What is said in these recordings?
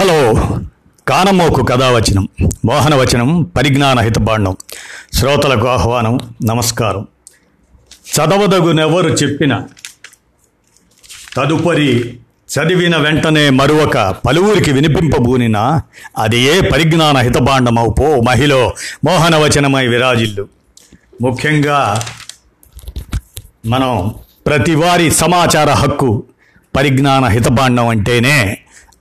Hello. కానమోకు కథావచనం మోహనవచనం పరిజ్ఞాన హితబాండం శ్రోతలకు ఆహ్వానం నమస్కారం. చదవదగునెవరు చెప్పిన తదుపరి చదివిన వెంటనే మరొక పలువురికి వినిపింపబూనినా అది ఏ పరిజ్ఞాన హితబాండమవు పో మహిళ మోహనవచనమై విరాజిల్లు. ముఖ్యంగా మనం ప్రతివారి సమాచార హక్కు పరిజ్ఞాన హితబాండం అంటేనే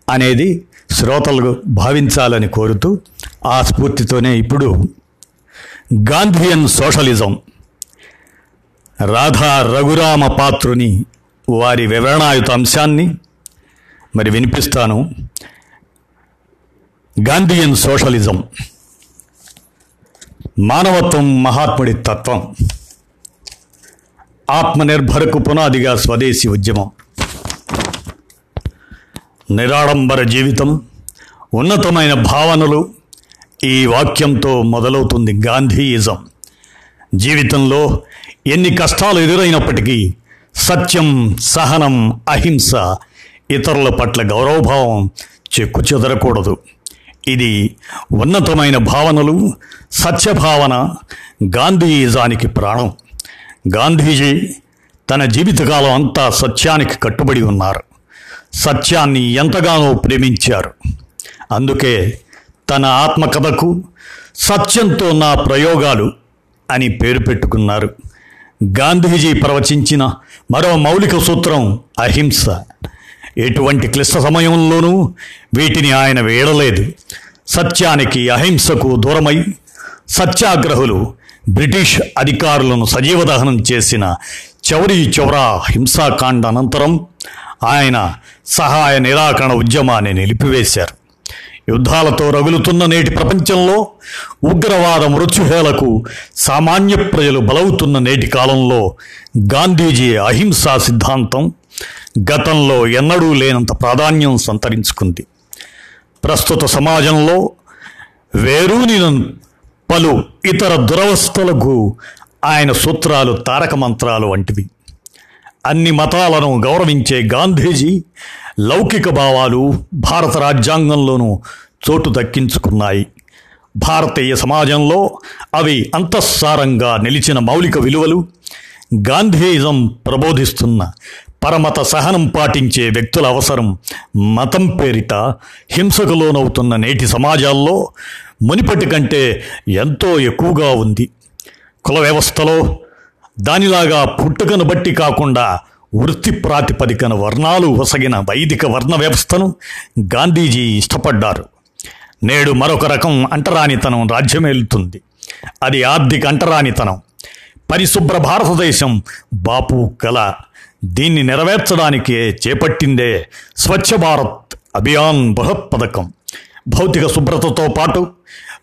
అనేది శ్రోతలు భావించాలని కోరుతూ ఆ స్ఫూర్తితోనే ఇప్పుడు గాంధీయన్ సోషలిజం. రాధా రఘురామ పాత్రుని వారి వివరణాయుత అంశాన్ని మరి వినిపిస్తాను. గాంధీయన్ సోషలిజం. మానవత్వం మహాత్ముడి తత్వం. ఆత్మనిర్భరకు పునాదిగా స్వదేశీ ఉద్యమం. నిరాడంబర జీవితం ఉన్నతమైన భావనలు ఈ వాక్యంతో మొదలవుతుంది గాంధీయిజం. జీవితంలో ఎన్ని కష్టాలు ఎదురైనప్పటికీ సత్యం సహనం అహింస ఇతరుల పట్ల గౌరవభావం చెక్కు చెదరకూడదు. ఇది ఉన్నతమైన భావనలు సత్యభావన గాంధీయిజానికి ప్రాణం. గాంధీజీ తన జీవితకాలం అంతా సత్యానికి కట్టుబడి ఉన్నారు. సత్యాన్ని ఎంతగానో ప్రేమించారు. అందుకే తన ఆత్మకథకు సత్యంతో నా ప్రయోగాలు అని పేరు పెట్టుకున్నారు. గాంధీజీ ప్రవచించిన మరో మౌలిక సూత్రం అహింస. ఎటువంటి క్లిష్ట సమయంలోనూ వీటిని ఆయన వేడలేదు. సత్యానికి అహింసకు దూరమై సత్యాగ్రహులు బ్రిటిష్ అధికారులను సజీవదహనం చేసిన చౌరీ చౌరా హింసాకాండ అనంతరం ఆయన సహాయ నిరాకరణ ఉద్యమాన్ని నిలిపివేశారు. యుద్ధాలతో రగులుతున్న నేటి ప్రపంచంలో ఉగ్రవాద మృత్యుహేలకు సామాన్య ప్రజలు బలవుతున్న నేటి కాలంలో గాంధీజీ అహింసా సిద్ధాంతం గతంలో ఎన్నడూ లేనంత ప్రాధాన్యం సంతరించుకుంది. ప్రస్తుత సమాజంలో వేరూనిన పలు ఇతర దురవస్థలకు ఆయన సూత్రాలు తారక మంత్రాలు వంటివి. అన్ని మతాలను గౌరవించే గాంధీజీ లౌకిక భావాలు భారత రాజ్యాంగంలోనూ చోటు దక్కించుకున్నాయి. భారతీయ సమాజంలో అవి అంతఃసారంగా నిలిచిన మౌలిక విలువలు గాంధీయిజం ప్రబోధిస్తున్న పరమత సహనం పాటించే వ్యక్తుల అవసరం మతం పేరిట హింసకు లోనవుతున్న నేటి సమాజాల్లో మునిపటి కంటే ఎంతో ఎక్కువగా ఉంది. కుల వ్యవస్థలో దానిలాగా పుట్టుకను బట్టి కాకుండా వృత్తి ప్రాతిపదికన వర్ణాలు వసగిన వైదిక వర్ణ వ్యవస్థను గాంధీజీ ఇష్టపడ్డారు. నేడు మరొక రకం అంటరానితనం రాజ్యమేలుతుంది. అది ఆర్థిక అంటరానితనం. పరిశుభ్ర భారతదేశం బాపు కల. దీన్ని నెరవేర్చడానికి చేపట్టిందే స్వచ్ఛ భారత్ అభియాన్ బృహత్ పథకం. భౌతిక శుభ్రతతో పాటు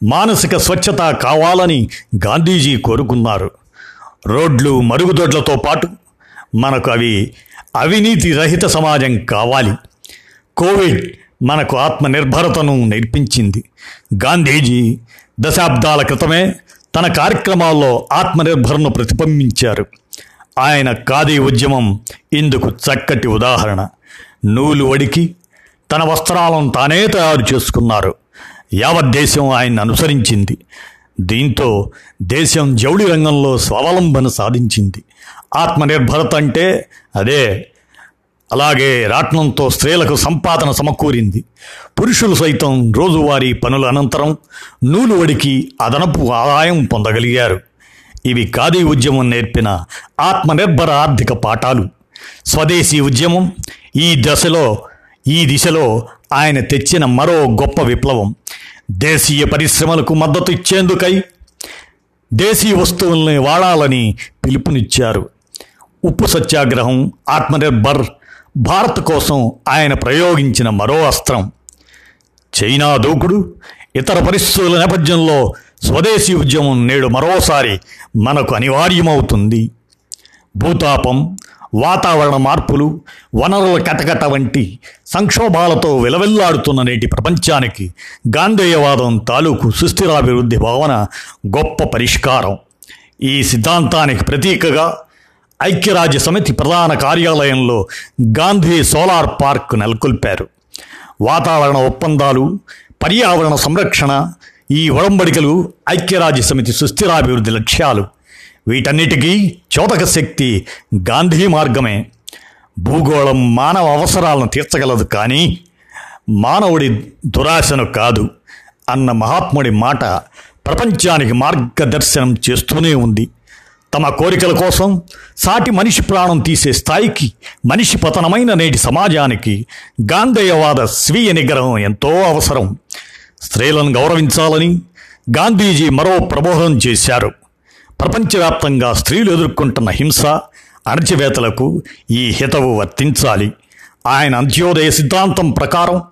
మానసిక స్వచ్ఛత కావాలని గాంధీజీ కోరుకున్నారు. రోడ్లు మరుగుదొడ్లతో పాటు మనకు అవి అవినీతి రహిత సమాజం కావాలి. కోవిడ్ మనకు ఆత్మనిర్భరతను నేర్పించింది. గాంధీజీ దశాబ్దాల క్రితమే తన కార్యక్రమాల్లో ఆత్మనిర్భరను ప్రతిబింబించారు. ఆయన ఖాదీ ఉద్యమం ఇందుకు చక్కటి ఉదాహరణ. నూలు వడికి తన వస్త్రాలను తానే తయారు చేసుకున్నారు. యావత్ దేశం ఆయన్ని అనుసరించింది. దీంతో దేశం జౌళి రంగంలో స్వావలంబన సాధించింది. ఆత్మనిర్భరత అంటే అదే అలాగే రాట్నంతో స్త్రీలకు సంపాదన సమకూరింది. పురుషులు సైతం రోజువారీ పనుల అనంతరం నూలు వడికి అదనపు ఆదాయం పొందగలిగారు. ఇవి ఖాదీ ఉద్యమం నేర్పిన ఆత్మనిర్భర ఆర్థిక పాఠాలు. స్వదేశీ ఉద్యమం ఈ దశలో ఈ దిశలో ఆయన తెచ్చిన మరో గొప్ప విప్లవం. దేశీయ పరిశ్రమలకు మద్దతు ఇచ్చేందుకై దేశీయ వస్తువుల్ని వాడాలని పిలుపునిచ్చారు. ఉప్పు సత్యాగ్రహం ఆత్మనిర్భర్ భారత్ కోసం ఆయన ప్రయోగించిన మరో అస్త్రం. చైనా దూకుడు ఇతర పరిస్థితుల నేపథ్యంలో స్వదేశీ ఉద్యమం నేడు మరోసారి మనకు అనివార్యమవుతుంది. భూతాపం వాతావరణ మార్పులు వనరుల కటకట వంటి సంక్షోభాలతో విలవిల్లాడుతున్న నేటి ప్రపంచానికి గాంధేయవాదం తాలూకు సుస్థిరాభివృద్ధి భావన గొప్ప పరిష్కారం. ఈ సిద్ధాంతానికి ప్రతీకగా ఐక్యరాజ్య సమితి ప్రధాన కార్యాలయంలో గాంధీ సోలార్ పార్క్ నెలకొల్పారు. వాతావరణ ఒప్పందాలు పర్యావరణ సంరక్షణ ఈ ఒడంబడికలు ఐక్యరాజ్య సమితి సుస్థిరాభివృద్ధి లక్ష్యాలు. వీటన్నిటికీ చోదక శక్తి గాంధీ మార్గమే. భూగోళం మానవ అవసరాలను తీర్చగలదు కానీ మానవుడి దురాశను కాదు. అన్న మహాత్ముడి మాట ప్రపంచానికి మార్గదర్శనం చేస్తూనే ఉంది. తమ కోరికల కోసం సాటి మనిషి ప్రాణం తీసే స్థాయికి మనిషి పతనమైన నేటి సమాజానికి గాంధేయవాద స్వీయ నిగ్రహం ఎంతో అవసరం. స్త్రీలను గౌరవించాలని గాంధీజీ మరో ప్రబోధం చేశారు. ప్రపంచవ్యాప్తంగా స్త్రీలు ఎదుర్కొంటున్న హింస అణచివేతలకు ఈ హితవు వర్తించాలి. ఆయన అంత్యోదయ సిద్ధాంతం ప్రకారం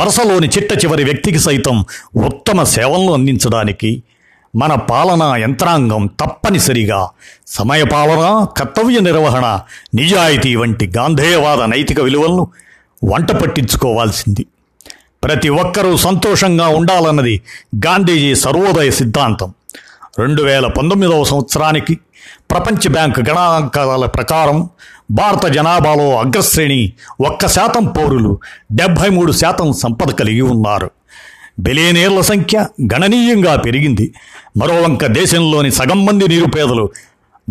వరుసలోని చిట్ట చివరి వ్యక్తికి సైతం ఉత్తమ సేవలను అందించడానికి మన పాలనా యంత్రాంగం తప్పనిసరిగా సమయపాలన కర్తవ్య నిర్వహణ నిజాయితీ వంటి గాంధేయవాద నైతిక విలువలను వంట పట్టించుకోవాల్సింది. ప్రతి ఒక్కరూ సంతోషంగా ఉండాలన్నది గాంధీజీ సర్వోదయ సిద్ధాంతం. రెండు వేల పంతొమ్మిదవ సంవత్సరానికి ప్రపంచ బ్యాంక్ గణాంకాల ప్రకారం భారత జనాభాలో అగ్రశ్రేణి ఒక్క శాతం పౌరులు డెబ్భై మూడు శాతం సంపద కలిగి ఉన్నారు. బిలియనీర్ల సంఖ్య గణనీయంగా పెరిగింది. మరోవంక దేశంలోని సగం మంది నిరుపేదలు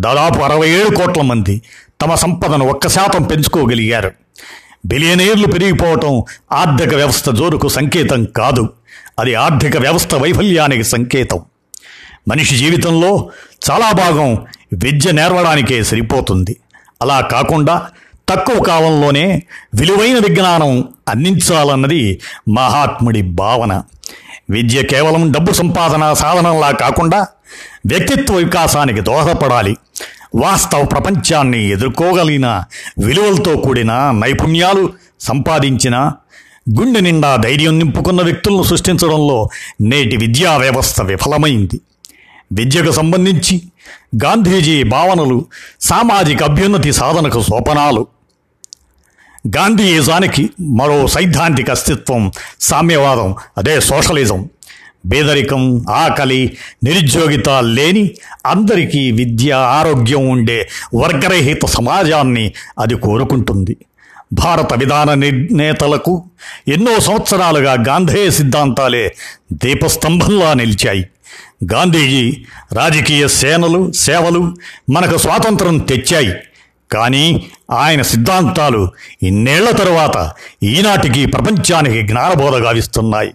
దాదాపు అరవై ఏడు కోట్ల మంది తమ సంపదను ఒక్క శాతం పెంచుకోగలిగారు. బిలియనీర్లు పెరిగిపోవటం ఆర్థిక వ్యవస్థ జోరుకు సంకేతం కాదు. అది ఆర్థిక వ్యవస్థ వైఫల్యానికి సంకేతం. మనిషి జీవితంలో చాలా భాగం విద్య నేర్వడానికే సరిపోతుంది. అలా కాకుండా తక్కువ కాలంలోనే విలువైన విజ్ఞానం అందించాలన్నది మహాత్ముడి భావన. విద్య కేవలం డబ్బు సంపాదన సాధనంలా కాకుండా వ్యక్తిత్వ వికాసానికి దోహదపడాలి. వాస్తవ ప్రపంచాన్ని ఎదుర్కోగలిగిన విలువలతో కూడిన నైపుణ్యాలు సంపాదించిన గుండె నిండా ధైర్యం నింపుకున్న వ్యక్తులను సృష్టించడంలో నేటి విద్యా వ్యవస్థ విఫలమైంది. విద్యకు సంబంధించి గాంధీజీ భావనలు సామాజిక అభ్యున్నతి సాధనకు సోపనాలు. గాంధీయిజానికి మరో సైద్ధాంతిక అస్తిత్వం సామ్యవాదం అదే సోషలిజం. పేదరికం ఆకలి నిరుద్యోగిత లేని అందరికీ విద్య ఆరోగ్యం ఉండే వర్గరహిత సమాజాన్ని అది కోరుకుంటుంది. భారత విధాన నిర్ణేతలకు ఎన్నో సంవత్సరాలుగా గాంధేయ సిద్ధాంతాలే దీపస్తంభంలా నిలిచాయి. గాంధీజీ రాజకీయ సేనలు సేవలు మనకు స్వాతంత్రం తెచ్చాయి. కానీ ఆయన సిద్ధాంతాలు ఇన్నేళ్ళ తరువాత ఈనాటికి ప్రపంచానికి జ్ఞానబోధ గావిస్తున్నాయి.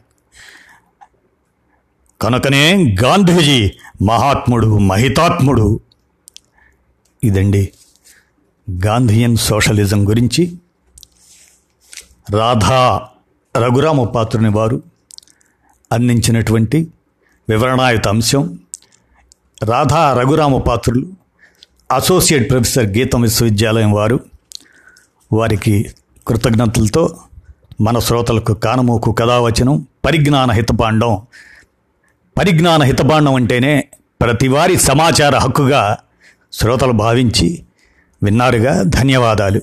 కనుకనే గాంధీజీ మహాత్ముడు మహితాత్ముడు. ఇదండి గాంధీయన్ సోషలిజం గురించి. రాధా రఘురామపాత్రుని వారు అందించినటువంటి వివరణాయుత అంశం రాధా రఘురామ పాత్రులు అసోసియేట్ ప్రొఫెసర్ గీతం విశ్వవిద్యాలయం వారు. వారికి కృతజ్ఞతలతో మన శ్రోతలకు కానమోకు కథావచనం పరిజ్ఞాన హితపాండం పరిజ్ఞాన హితబాండం అంటేనే ప్రతివారి సమాచార హక్కుగా శ్రోతలు భావించి విన్నారుగా ధన్యవాదాలు.